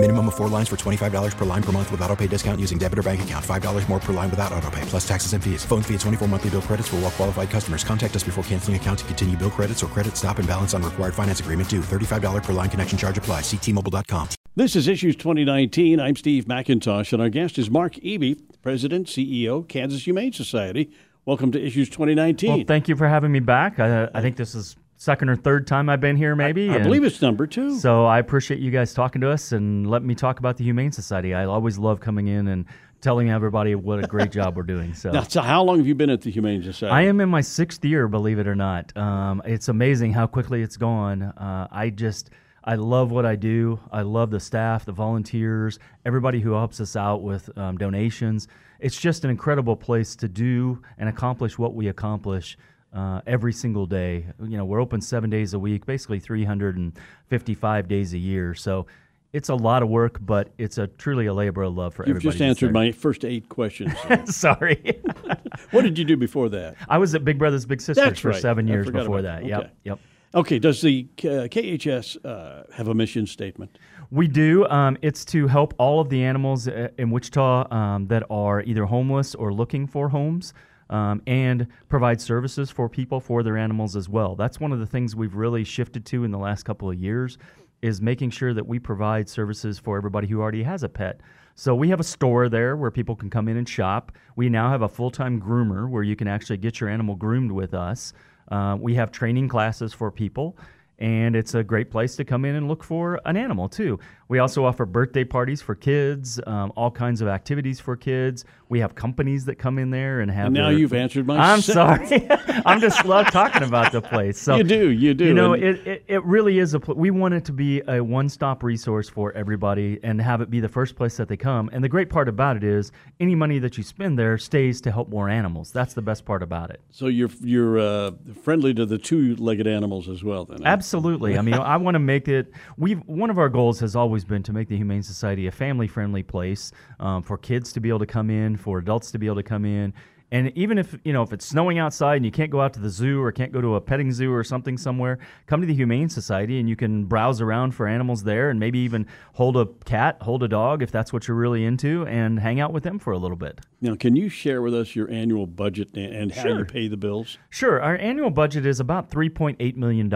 Minimum of four lines for $25 per line per month with auto pay discount using debit or bank account. $5 more per line without auto pay, plus taxes and fees. Phone fee at 24 monthly bill credits for all well qualified customers. Contact us before canceling account to continue bill credits or credit stop and balance on required finance agreement due. $35 per line connection charge apply. Ctmobile.com. This is Issues 2019. I'm Steve McIntosh, and our guest is Mark Eby, President, CEO, Kansas Humane Society. Welcome to Issues 2019. Well, thank you for having me back. I, I think this is second or third time I've been here, maybe. I, I believe it's number two. So I appreciate you guys talking to us and let me talk about the Humane Society. I always love coming in and telling everybody what a great job we're doing. So. Now, so how long have you been at the Humane Society? I am in my sixth year, believe it or not. Um, it's amazing how quickly it's gone. Uh, I just I love what I do. I love the staff, the volunteers, everybody who helps us out with um, donations. It's just an incredible place to do and accomplish what we accomplish uh, every single day. You know, we're open seven days a week, basically 355 days a year. So it's a lot of work, but it's a truly a labor of love for You've everybody. You've just answered my first eight questions. Sorry. what did you do before that? I was at Big Brothers Big Sisters That's for right. seven I years before that. that. Okay. Yep. Yep. Okay. Does the uh, KHS uh, have a mission statement? We do. Um, it's to help all of the animals uh, in Wichita um, that are either homeless or looking for homes. Um, and provide services for people for their animals as well. That's one of the things we've really shifted to in the last couple of years is making sure that we provide services for everybody who already has a pet. So we have a store there where people can come in and shop. We now have a full-time groomer where you can actually get your animal groomed with us. Uh, we have training classes for people and it's a great place to come in and look for an animal too. We also offer birthday parties for kids, um, all kinds of activities for kids. We have companies that come in there and have. And now their, you've answered my. I'm sorry. I'm just love talking about the place. So you do, you do. You know, it, it, it really is a. Pl- we want it to be a one-stop resource for everybody, and have it be the first place that they come. And the great part about it is, any money that you spend there stays to help more animals. That's the best part about it. So you're you're uh, friendly to the two-legged animals as well, then. Absolutely. I mean, I want to make it. We one of our goals has always been to make the Humane Society a family-friendly place um, for kids to be able to come in, for adults to be able to come in. And even if you know if it's snowing outside and you can't go out to the zoo or can't go to a petting zoo or something somewhere, come to the Humane Society and you can browse around for animals there and maybe even hold a cat, hold a dog if that's what you're really into, and hang out with them for a little bit. Now, can you share with us your annual budget and, how Sure. you pay the bills? Sure. Our annual budget is about $3.8 million.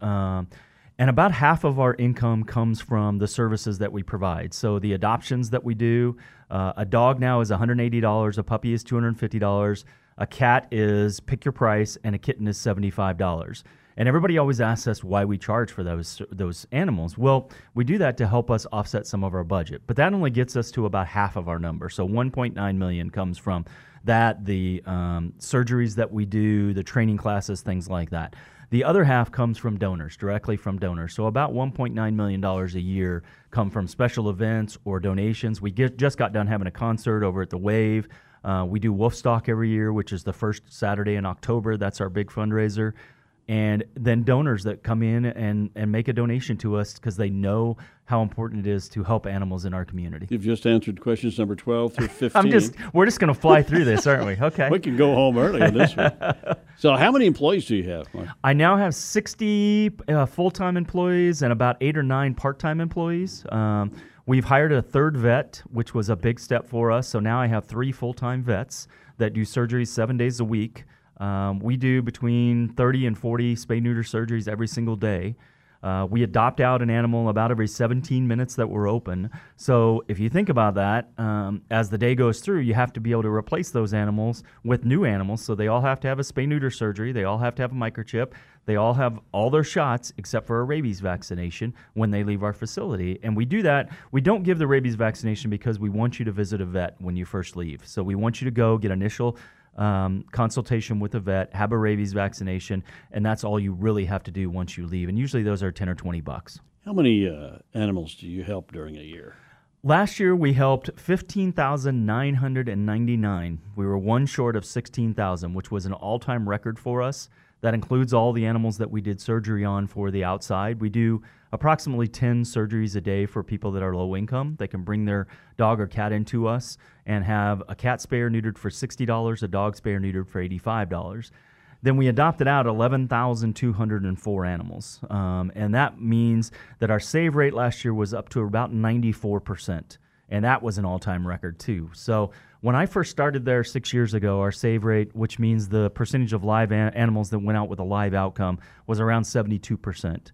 Um, and about half of our income comes from the services that we provide. So the adoptions that we do, uh, a dog now is $180, a puppy is $250, a cat is pick your price, and a kitten is $75. And everybody always asks us why we charge for those those animals. Well, we do that to help us offset some of our budget, but that only gets us to about half of our number. So 1.9 million comes from that, the um, surgeries that we do, the training classes, things like that. The other half comes from donors, directly from donors. So about 1.9 million dollars a year come from special events or donations. We get, just got done having a concert over at the Wave. Uh, we do Woofstock every year, which is the first Saturday in October. That's our big fundraiser and then donors that come in and, and make a donation to us because they know how important it is to help animals in our community. You've just answered questions number 12 through 15. I'm just we're just going to fly through this, aren't we? Okay. we can go home early on this one. So, how many employees do you have? Mark? I now have 60 uh, full-time employees and about 8 or 9 part-time employees. Um, we've hired a third vet, which was a big step for us. So now I have 3 full-time vets that do surgeries 7 days a week. Um, we do between 30 and 40 spay neuter surgeries every single day. Uh, we adopt out an animal about every 17 minutes that we're open. So if you think about that, um, as the day goes through, you have to be able to replace those animals with new animals. So they all have to have a spay neuter surgery. They all have to have a microchip. They all have all their shots except for a rabies vaccination when they leave our facility. And we do that. We don't give the rabies vaccination because we want you to visit a vet when you first leave. So we want you to go get initial um, consultation with a vet, have a rabies vaccination, and that's all you really have to do once you leave. And usually those are 10 or 20 bucks. How many uh, animals do you help during a year? Last year we helped 15,999. We were one short of 16,000, which was an all time record for us. That includes all the animals that we did surgery on for the outside. We do approximately 10 surgeries a day for people that are low income. They can bring their dog or cat into us and have a cat spay neutered for $60, a dog spay neutered for $85. Then we adopted out 11,204 animals. Um, and that means that our save rate last year was up to about 94%. And that was an all time record, too. So when I first started there six years ago, our save rate, which means the percentage of live an- animals that went out with a live outcome, was around 72%.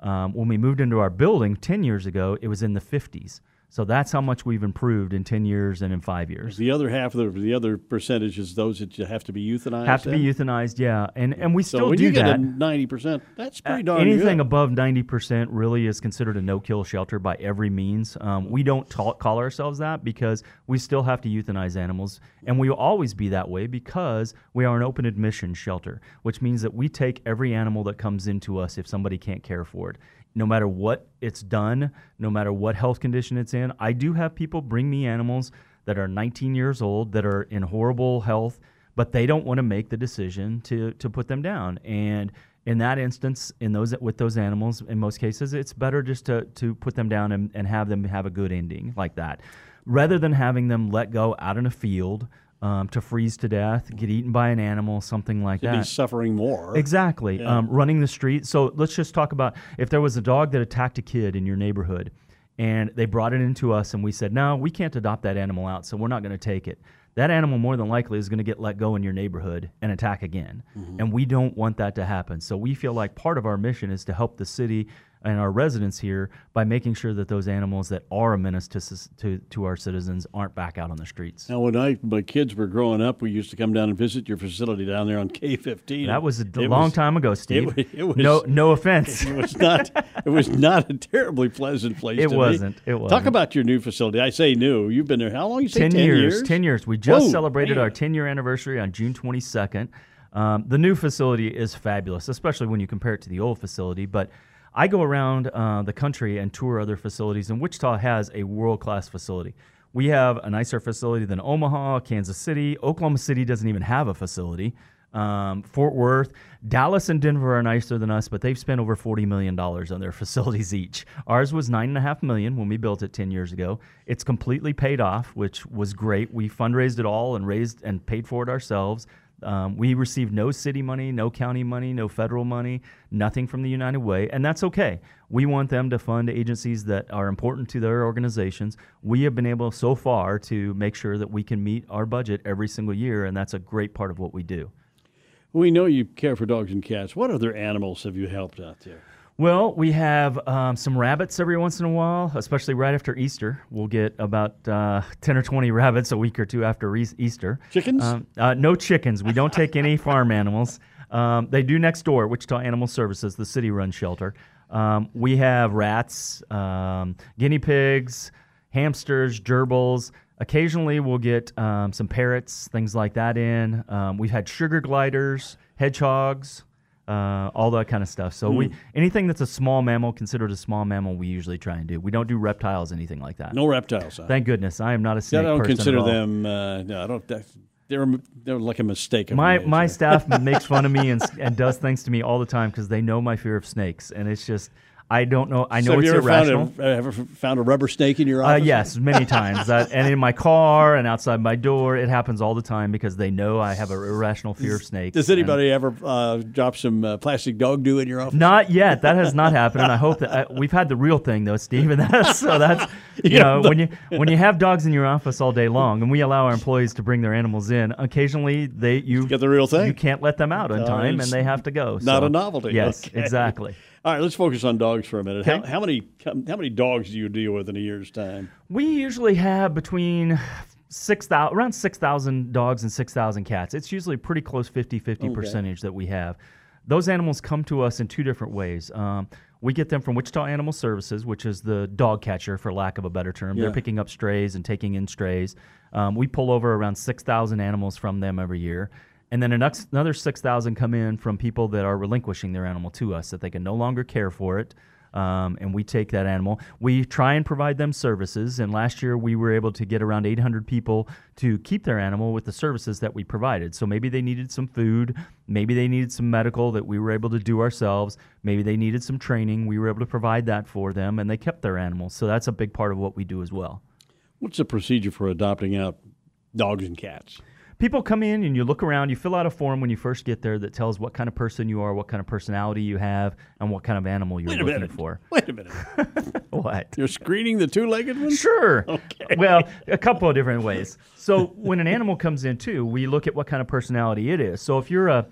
Um, when we moved into our building 10 years ago, it was in the 50s. So that's how much we've improved in 10 years and in five years. The other half of the, the other percentage is those that you have to be euthanized. Have to be euthanized, yeah. And and we So still when do you get that. a ninety percent, that's pretty Uh, darn anything good. above 90% really is considered a no-kill shelter by every means. Um, we don't ta- call ourselves that because we still have to euthanize animals, and we will always be that way because we are an open admission shelter, which means that we take every animal that comes into us if somebody can't care for it. No matter what it's done, no matter what health condition it's in, I do have people bring me animals that are 19 years old that are in horrible health but they don't want to make the decision to to put them down. And in that instance, in those with those animals, in most cases, it's better just to to put them down and, and have them have a good ending like that, rather than having them let go out in a field um, to freeze to death, get eaten by an animal, something like to that. be suffering more. Exactly. Yeah. Um, running the street. So let's just talk about if there was a dog that attacked a kid in your neighborhood and they brought it into us and we said, no, we can't adopt that animal out, so we're not going to take it. That animal more than likely is going to get let go in your neighborhood and attack again. And we don't want that to happen. So we feel like part of our mission is to help the city and our residents here by making sure that those animals that are a menace to, to, to our citizens aren't back out on the streets. Now, when I my kids were growing up, we used to come down and visit your facility down there on K fifteen. That was a It long was- time ago, Steve. wa- it was- no, no offense. It was not. It was not a terribly pleasant place. It to be. wasn't. It Talk wasn't. about your new facility. I say new. You've been there. How long? You say 10, ten, years, 10 years. We just Whoa, celebrated man. our 10 year anniversary on June 22nd. Um, the new facility is fabulous, especially when you compare it to the old facility. But I go around uh, the country and tour other facilities, and Wichita has a world class facility. We have a nicer facility than Omaha, Kansas City. Oklahoma City doesn't even have a facility. Um, Fort Worth, Dallas, and Denver are nicer than us, but they've spent over forty million dollars on their facilities each. Ours was nine and a half million when we built it ten years ago. It's completely paid off, which was great. We fundraised it all and raised and paid for it ourselves. Um, we received no city money, no county money, no federal money, nothing from the United Way, and that's okay. We want them to fund agencies that are important to their organizations. We have been able so far to make sure that we can meet our budget every single year, and that's a great part of what we do. We know you care for dogs and cats. What other animals have you helped out there? Well, we have um, some rabbits every once in a while, especially right after Easter. We'll get about uh, 10 or 20 rabbits a week or two after Eas- Easter. Chickens? Um, uh, no chickens. We don't take any farm animals. Um, they do next door, Wichita Animal Services, the city run shelter. Um, we have rats, um, guinea pigs, hamsters, gerbils. Occasionally, we'll get um, some parrots, things like that in. Um, we've had sugar gliders, hedgehogs, uh, all that kind of stuff. So we anything that's a small mammal, considered a small mammal, we usually try and do. We don't do reptiles, anything like that. No reptiles. Huh? Thank goodness, I am not a snake I don't consider them. Uh, no, I don't. They're they're like a mistake. My nature. my staff makes fun of me and and does things to me all the time because they know my fear of snakes, and it's just I don't know. I know So it's irrational. found a, ever found a rubber snake in your Uh, office? yes, many times. That, and in my car and outside my door, it happens all the time because they know I have an irrational fear of snakes. Does anybody ever uh, drop some uh, plastic dog do in your office? Not yet. That has not happened, and I hope that uh, we've had the real thing though, Steve. And that's so that's you Yeah, know but- when you when you have dogs in your office all day long, and we allow our employees to bring their animals in. Occasionally, they you Get the real thing. You can't let them out on time, and they have to go. not So, a novelty. Yes, Okay. exactly. All right, let's focus on dogs for a minute. How, Okay. how many how many dogs do you deal with in a year's time? We usually have between six thousand around six thousand dogs and six thousand cats. It's usually a pretty close 50-50 percentage that we have. Those animals come to us in two different ways. Um, we get them from Wichita Animal Services, which is the dog catcher, for lack of a better term. Yeah. They're picking up strays and taking in strays. Um, we pull over around 6,000 animals from them every year. And then another 6,000 come in from people that are relinquishing their animal to us, that they can no longer care for it. Um, and we take that animal. We try and provide them services. And last year we were able to get around 800 people to keep their animal with the services that we provided. So maybe they needed some food, maybe they needed some medical that we were able to do ourselves, maybe they needed some training. We were able to provide that for them, and they kept their animals. So that's a big part of what we do as well. What's the procedure for adopting out dogs and cats? People come in and you look around, you fill out a form when you first get there that tells what kind of person you are, what kind of personality you have, and what kind of animal you're looking minute. for. Wait a minute. What? You're screening the two-legged ones? Sure. Okay. Well, a couple of different ways. So when an animal comes in too, we look at what kind of personality it is. So if you're a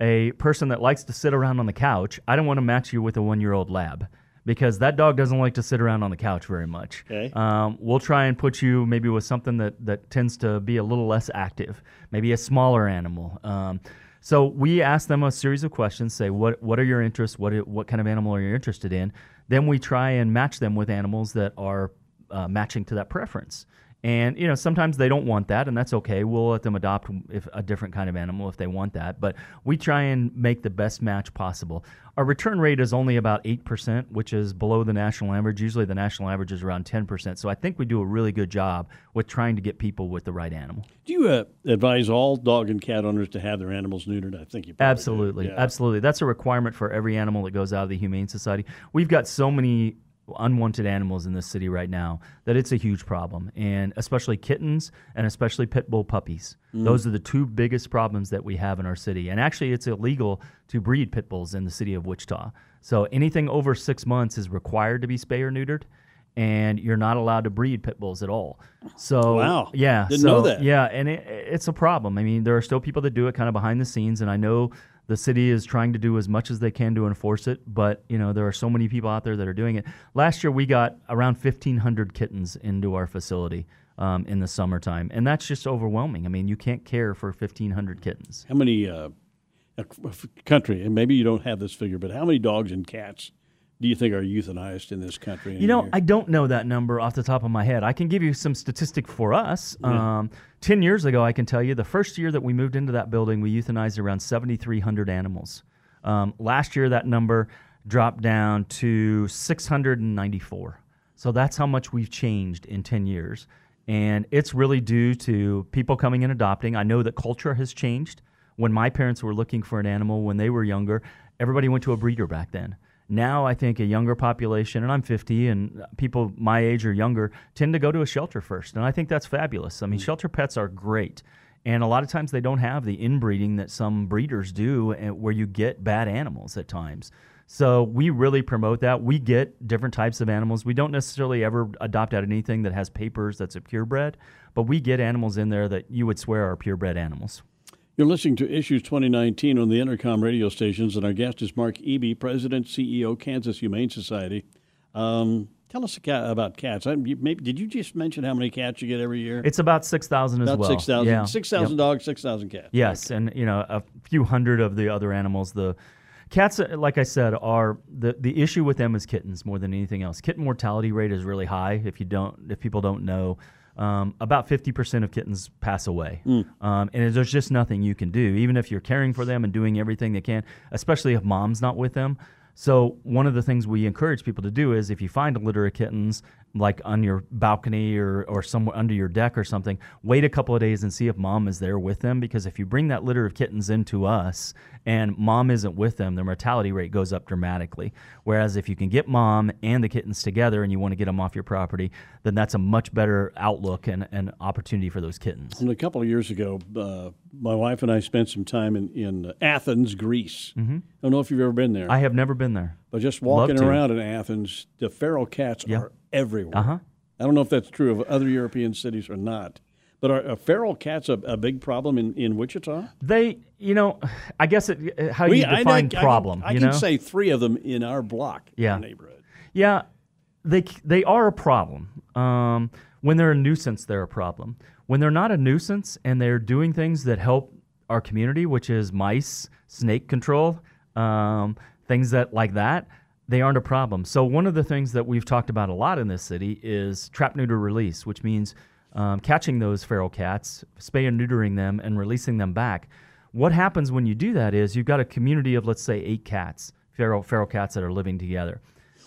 a person that likes to sit around on the couch, I don't want to match you with a one-year-old lab because that dog doesn't like to sit around on the couch very much. Okay. Um, we'll try and put you maybe with something that that tends to be a little less active, maybe a smaller animal. Um, so we ask them a series of questions. Say what what are your interests? What what kind of animal are you interested in? Then we try and match them with animals that are uh, matching to that preference. And you know sometimes they don't want that, and that's okay. We'll let them adopt if a different kind of animal if they want that. But we try and make the best match possible. Our return rate is only about eight percent, which is below the national average. Usually the national average is around ten percent. So I think we do a really good job with trying to get people with the right animal. Do you uh, advise all dog and cat owners to have their animals neutered? I think you probably do. Absolutely, Yeah. absolutely. That's a requirement for every animal that goes out of the Humane Society. We've got so many unwanted animals in this city right now that it's a huge problem, and especially kittens and especially pit bull puppies. Mm. Those are the two biggest problems that we have in our city. And actually, it's illegal to breed pit bulls in the city of Wichita. So anything over six months is required to be spay or neutered. And you're not allowed to breed pit bulls at all. So Wow. yeah, Didn't so, know that. Yeah, and it, it's a problem. I mean, there are still people that do it kind of behind the scenes, and I know the city is trying to do as much as they can to enforce it. But you know, there are so many people out there that are doing it. Last year, we got around 1,500 kittens into our facility um, in the summertime, and that's just overwhelming. I mean, you can't care for 1,500 kittens. How many uh, country, and maybe you don't have this figure, but how many dogs and cats do you think are euthanized in this country? You know, year? I don't know that number off the top of my head. I can give you some statistic for us. Um, Ten years ago, I can tell you the first year that we moved into that building, we euthanized around 7,300 animals. Um, last year, that number dropped down to 694. So that's how much we've changed in 10 years. And it's really due to people coming and adopting. I know that culture has changed. When my parents were looking for an animal when they were younger, everybody went to a breeder back then. Now I think a younger population, and I'm 50, and people my age or younger tend to go to a shelter first, and I think that's fabulous. I mean, mm. shelter pets are great, and a lot of times they don't have the inbreeding that some breeders do, eh, where you get bad animals at times. So we really promote that. We get different types of animals. We don't necessarily ever adopt out anything that has papers that's a purebred, but we get animals in there that you would swear are purebred animals. You're listening to Issues 2019 on the Entercom radio stations, and our guest is Mark Eby, President, CEO, Kansas Humane Society. Um, tell us about cats. I, you, maybe, did you just mention how many cats you get every year? It's about 6,000 as about well. 6,000 Yeah. 6,000 Yep. dogs, 6,000 cats. Yes, and you know a few hundred of the other animals. The cats, uh, like I said, are the the issue with them is kittens more than anything else. Kitten mortality rate is really high. If you don't, if people don't know, um, about fifty percent of kittens pass away, um, and there's just nothing you can do, even if you're caring for them and doing everything they can, especially if mom's not with them. So one of the things we encourage people to do is if you find a litter of kittens, like on your balcony or, or somewhere under your deck or something, wait a couple of days and see if mom is there with them. Because if you bring that litter of kittens into us and mom isn't with them, their mortality rate goes up dramatically. Whereas if you can get mom and the kittens together and you want to get them off your property, then that's a much better outlook and, and opportunity for those kittens. And a couple of years ago, uh, my wife and I spent some time in, in Athens, Greece. Mm-hmm. I don't know if you've ever been there, I have never been there. but just walking around in Athens, the feral cats Yeah. are everywhere. Uh-huh. I don't know if that's true of other European cities or not. But are, are feral cats a, a big problem in, in Wichita? They, you know, I guess it, how We- you define I, can- problem. I you can know? say three of them in our block, in Yeah. our neighborhood. Yeah, they they are a problem. Um, when they're a nuisance, they're a problem. When they're not a nuisance and they're doing things that help our community, which is mice, snake control, um, things that like that, they aren't a problem. So one of the things that we've talked about a lot in this city is trap neuter release, which means um, catching those feral cats, spay and neutering them, and releasing them back. What happens when you do that is you've got a community of let's say eight cats, feral feral cats that are living together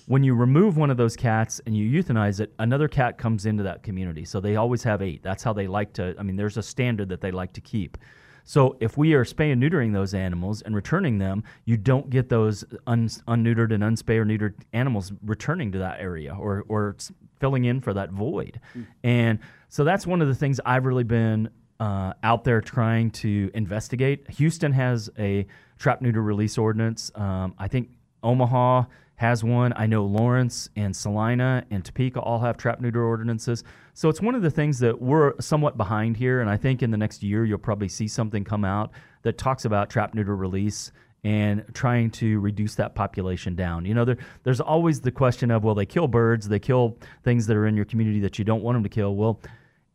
when you remove one of those cats and you euthanize it, another cat comes into that community. So they always have eight. That's how they like to. I mean, there's a standard that they like to keep. So if we are spay and neutering those animals and returning them, you don't get those un- unneutered and unspay or neutered animals returning to that area or or filling in for that void. Mm. And so that's one of the things I've really been uh, out there trying to investigate. Houston has a trap neuter release ordinance. Um, I think Omaha has one. I know Lawrence and Salina and Topeka all have trap neuter ordinances. So it's one of the things that we're somewhat behind here. And I think in the next year, you'll probably see something come out that talks about trap neuter release and trying to reduce that population down. You know, there, there's always the question of, well, they kill birds, they kill things that are in your community that you don't want them to kill. Well,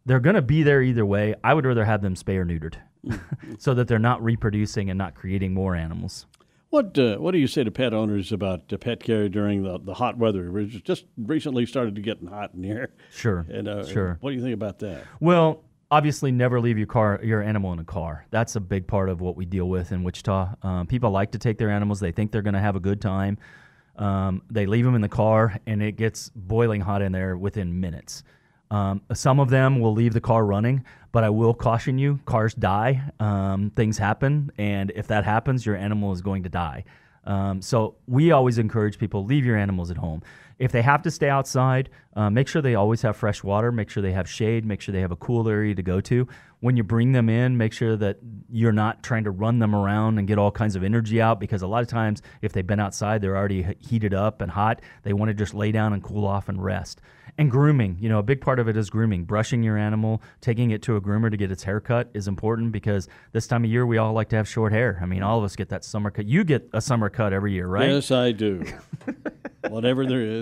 they're going to be there either way. I would rather have them spay or neutered mm. so that they're not reproducing and not creating more animals. What uh, What do you say to pet owners about uh, pet care during the, the hot weather? It just recently started to getting hot in here. Sure. And uh, sure. What do you think about that? Well, obviously, never leave your car your animal in a car. That's a big part of what we deal with in Wichita. Um, people like to take their animals. They think they're going to have a good time. Um, they leave them in the car, and it gets boiling hot in there within minutes. Um, some of them will leave the car running, but I will caution you: cars die, um, things happen, and if that happens, your animal is going to die. Um, so we always encourage people leave your animals at home. If they have to stay outside, uh, make sure they always have fresh water. Make sure they have shade. Make sure they have a cool area to go to. When you bring them in, make sure that you're not trying to run them around and get all kinds of energy out because a lot of times, if they've been outside, they're already heated up and hot. They want to just lay down and cool off and rest and grooming you know a big part of it is grooming brushing your animal taking it to a groomer to get its hair cut is important because this time of year we all like to have short hair i mean all of us get that summer cut you get a summer cut every year right yes i do whatever there is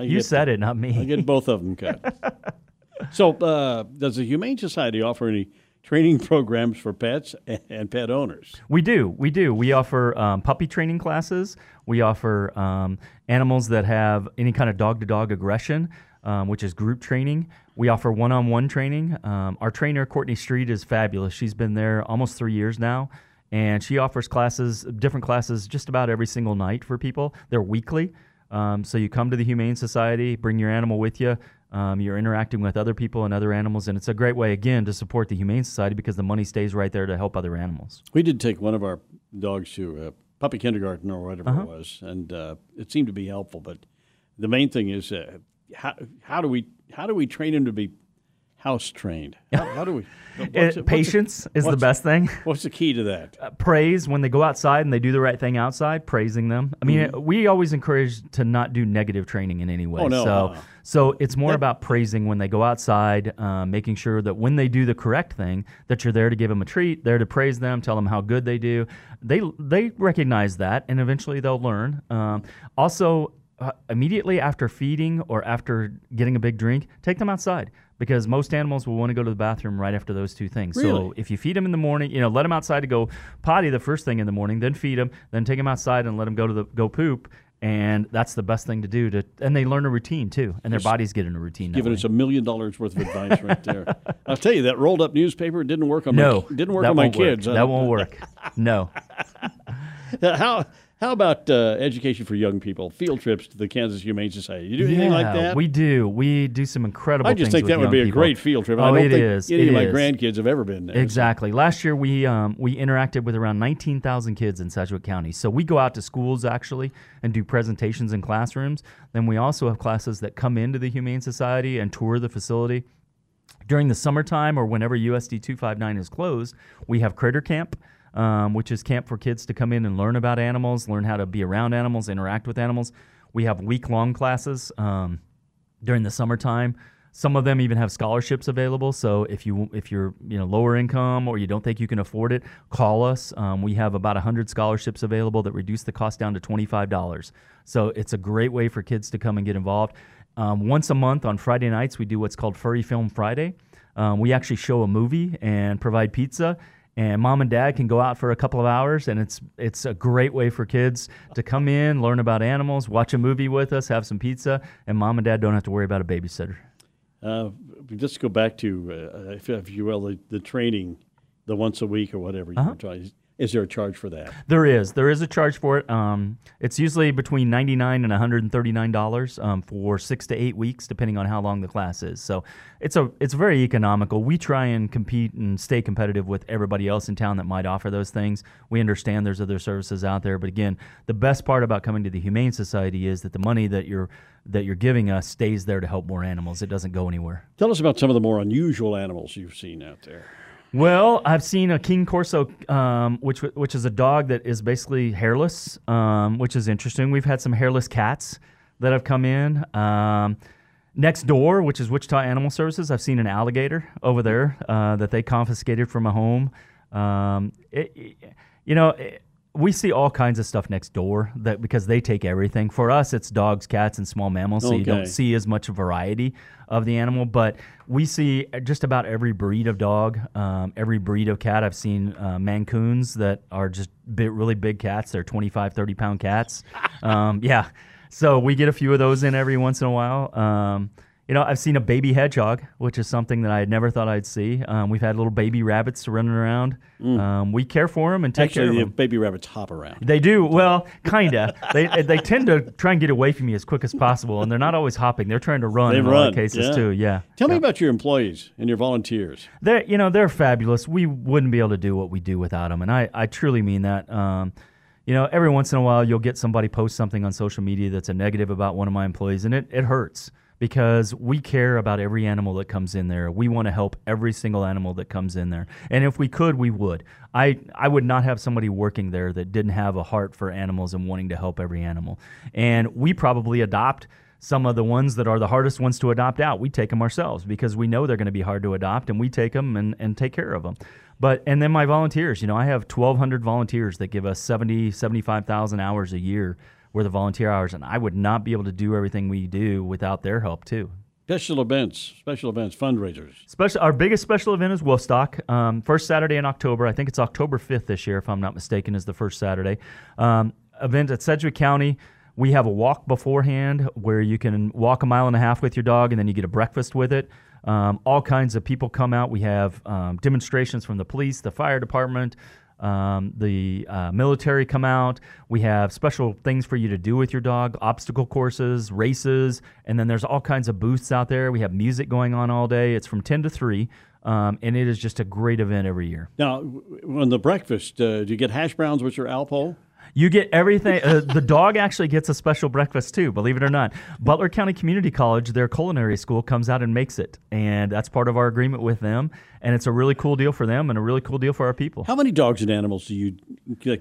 you said the, it not me i get both of them cut so uh, does the humane society offer any training programs for pets and pet owners. We do. We do. We offer um, puppy training classes. We offer um, animals that have any kind of dog to dog aggression, um, which is group training. We offer one on one training. Um, our trainer, Courtney Street, is fabulous. She's been there almost three years now. And she offers classes, different classes, just about every single night for people. They're weekly. Um, so you come to the Humane Society, bring your animal with you. Um, you're interacting with other people and other animals, and it's a great way, again, to support the Humane Society because the money stays right there to help other animals. We did take one of our dogs to puppy kindergarten or whatever uh-huh. it was, and uh, it seemed to be helpful. But the main thing is uh, how, how do we how do we train him to be house trained? How, how do we? It, patience the, is the best thing. What's the key to that? Uh, praise when they go outside and they do the right thing outside. Praising them. I mean, mm-hmm. we always encourage to not do negative training in any way. Oh no. So, uh-uh. so it's more that, about praising when they go outside, uh, making sure that when they do the correct thing, that you're there to give them a treat, there to praise them, tell them how good they do. They they recognize that, and eventually they'll learn. Um, also. Uh, immediately after feeding or after getting a big drink, take them outside because most animals will want to go to the bathroom right after those two things. Really? So if you feed them in the morning, you know, let them outside to go potty the first thing in the morning, then feed them, then take them outside and let them go to the go poop. And that's the best thing to do. To and they learn a routine too, and their bodies get in a routine. Giving us a million dollars worth of advice right there. I'll tell you that rolled up newspaper didn't work on no, my didn't work on my kids. That won't work. No. How how about uh, education for young people? Field trips to the Kansas Humane Society. You do anything yeah, like that? We do. We do some incredible. I just think that would be a people. great field trip. Oh, I don't it think is. any it of my is. grandkids have ever been there. Exactly. Last year we um, we interacted with around 19,000 kids in Sedgwick County. So we go out to schools actually and do presentations in classrooms. Then we also have classes that come into the Humane Society and tour the facility. During the summertime or whenever USD 259 is closed, we have Critter Camp um, which is camp for kids to come in and learn about animals, learn how to be around animals, interact with animals. We have week long classes um, during the summertime. Some of them even have scholarships available. So if you if you're you know lower income or you don't think you can afford it, call us. Um, we have about hundred scholarships available that reduce the cost down to twenty five dollars. So it's a great way for kids to come and get involved. Um, once a month on Friday nights, we do what's called Furry Film Friday. Um, we actually show a movie and provide pizza and mom and dad can go out for a couple of hours and it's it's a great way for kids to come in learn about animals watch a movie with us have some pizza and mom and dad don't have to worry about a babysitter uh, just go back to uh, if, if, you will the, the, training the once a week or whatever you uh-huh. Is there a charge for that? There is. There is a charge for it. Um, it's usually between ninety nine and one hundred and thirty nine dollars um, for six to eight weeks, depending on how long the class is. So it's a it's very economical. We try and compete and stay competitive with everybody else in town that might offer those things. We understand there's other services out there, but again, the best part about coming to the Humane Society is that the money that you're that you're giving us stays there to help more animals. It doesn't go anywhere. Tell us about some of the more unusual animals you've seen out there. Well, I've seen a Cane Corso, um, which which is a dog that is basically hairless, um, which is interesting. We've had some hairless cats that have come in. Um, next door, which is Wichita Animal Services, I've seen an alligator over there uh, that they confiscated from a home. Um, it, it, you know. It, we see all kinds of stuff next door that because they take everything. For us, it's dogs, cats, and small mammals, so Okay. you don't see as much variety of the animal. But we see just about every breed of dog, um, every breed of cat. I've seen uh, Maine Coons that are just big, really big cats. They're 25, 30 pound cats. um, yeah. So we get a few of those in every once in a while. Um, you know, I've seen a baby hedgehog, which is something that I had never thought I'd see. Um, we've had little baby rabbits running around. Um, we care for them and take care Mm. Actually, of the them. baby rabbits hop around. They do well, kinda. they they tend to try and get away from you as quick as possible, and they're not always hopping. They're trying to run They in a lot run, of cases yeah. too. Yeah. Tell me about your employees and your volunteers. They're you know they're fabulous. We wouldn't be able to do what we do without them, and I I truly mean that. Um, you know, every once in a while you'll get somebody post something on social media that's a negative about one of my employees, and it it hurts because we care about every animal that comes in there. We want to help every single animal that comes in there, and if we could, we would. I I would not have somebody working there that didn't have a heart for animals and wanting to help every animal, and we probably adopt some of the ones that are the hardest ones to adopt out. We take them ourselves because we know they're going to be hard to adopt, and we take them and, and take care of them. But and then my volunteers, you know, I have 1,200 volunteers that give us 70, 75,000 hours a year worth of volunteer hours, and I would not be able to do everything we do without their help too. Special events, special events, fundraisers. Special, our biggest special event is Woofstock. Um, first Saturday in October. I think it's October 5th this year, if I'm not mistaken, is the first Saturday. Um, event at Sedgwick County. We have a walk beforehand where you can walk a mile and a half with your dog, and then you get a breakfast with it. Um, all kinds of people come out. We have um, demonstrations from the police, the fire department, um, the uh, military come out. We have special things for you to do with your dog, obstacle courses, races, and then there's all kinds of booths out there. We have music going on all day. It's from 10 to 3, um, and it is just a great event every year. Now, on the breakfast, uh, do you get hash browns, with your Alpo? You get everything. Uh, the dog actually gets a special breakfast too, believe it or not. Butler County Community College, their culinary school, comes out and makes it, and that's part of our agreement with them. And it's a really cool deal for them and a really cool deal for our people. How many dogs and animals do you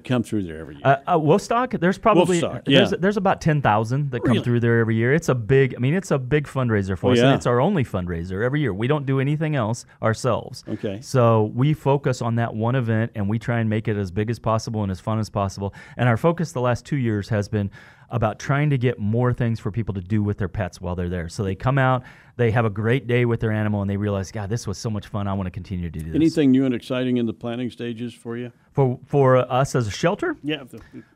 come through there every year? Uh, uh, Woofstock, there's probably Woofstock, there's, yeah. there's about ten thousand that come through there every year. It's a big, I mean, it's a big fundraiser for Oh, us, yeah. and it's our only fundraiser every year. We don't do anything else ourselves. Okay. So we focus on that one event, and we try and make it as big as possible and as fun as possible. And our focus the last two years has been about trying to get more things for people to do with their pets while they're there. So they come out, they have a great day with their animal, and they realize, God, this was so much fun. I want to continue to do this. Anything new and exciting in the planning stages for you? for for us as a shelter? Yeah.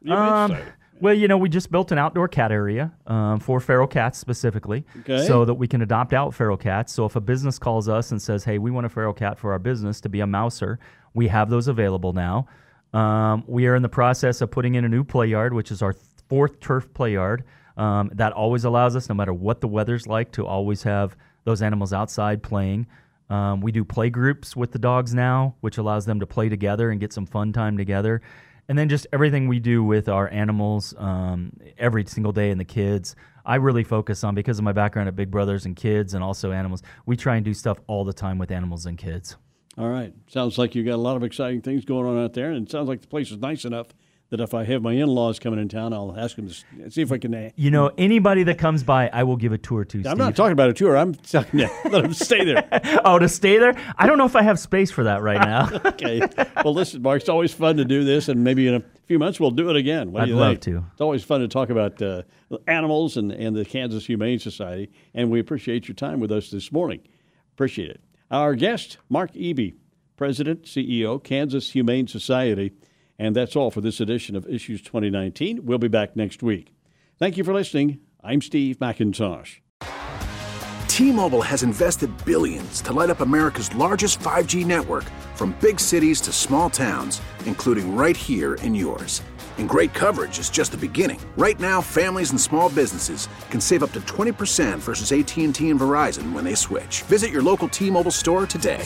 The, Um, well, you know, we just built an outdoor cat area um, for feral cats specifically, Okay. so that we can adopt out feral cats. So if a business calls us and says, "Hey, we want a feral cat for our business to be a mouser," we have those available now. Um, we are in the process of putting in a new play yard, which is our fourth turf play yard. Um, that always allows us, no matter what the weather's like, to always have those animals outside playing. Um, we do play groups with the dogs now, which allows them to play together and get some fun time together. And then just everything we do with our animals um, every single day and the kids. I really focus on because of my background at Big Brothers and kids and also animals. We try and do stuff all the time with animals and kids. All right. Sounds like you got a lot of exciting things going on out there, and it sounds like the place is nice enough that if I have my in-laws coming in town, I'll ask them to see if I can. Uh, You know, anybody that comes by, I will give a tour to. I'm Steve. not talking about a tour. I'm talking to let them stay there. oh, to stay there? I don't know if I have space for that right now. Okay. Well, listen, Mark. It's always fun to do this, and maybe in a few months we'll do it again. What I'd you love think? to. It's always fun to talk about uh, animals and, and the Kansas Humane Society, and we appreciate your time with us this morning. Appreciate it. Our guest, Mark Eby, President, CEO, Kansas Humane Society. And that's all for this edition of Issues 2019. We'll be back next week. Thank you for listening. I'm Steve McIntosh. T-Mobile has invested billions to light up America's largest 5G network from big cities to small towns, including right here in yours. And great coverage is just the beginning. Right now, families and small businesses can save up to 20% versus AT&T and Verizon when they switch. Visit your local T-Mobile store today.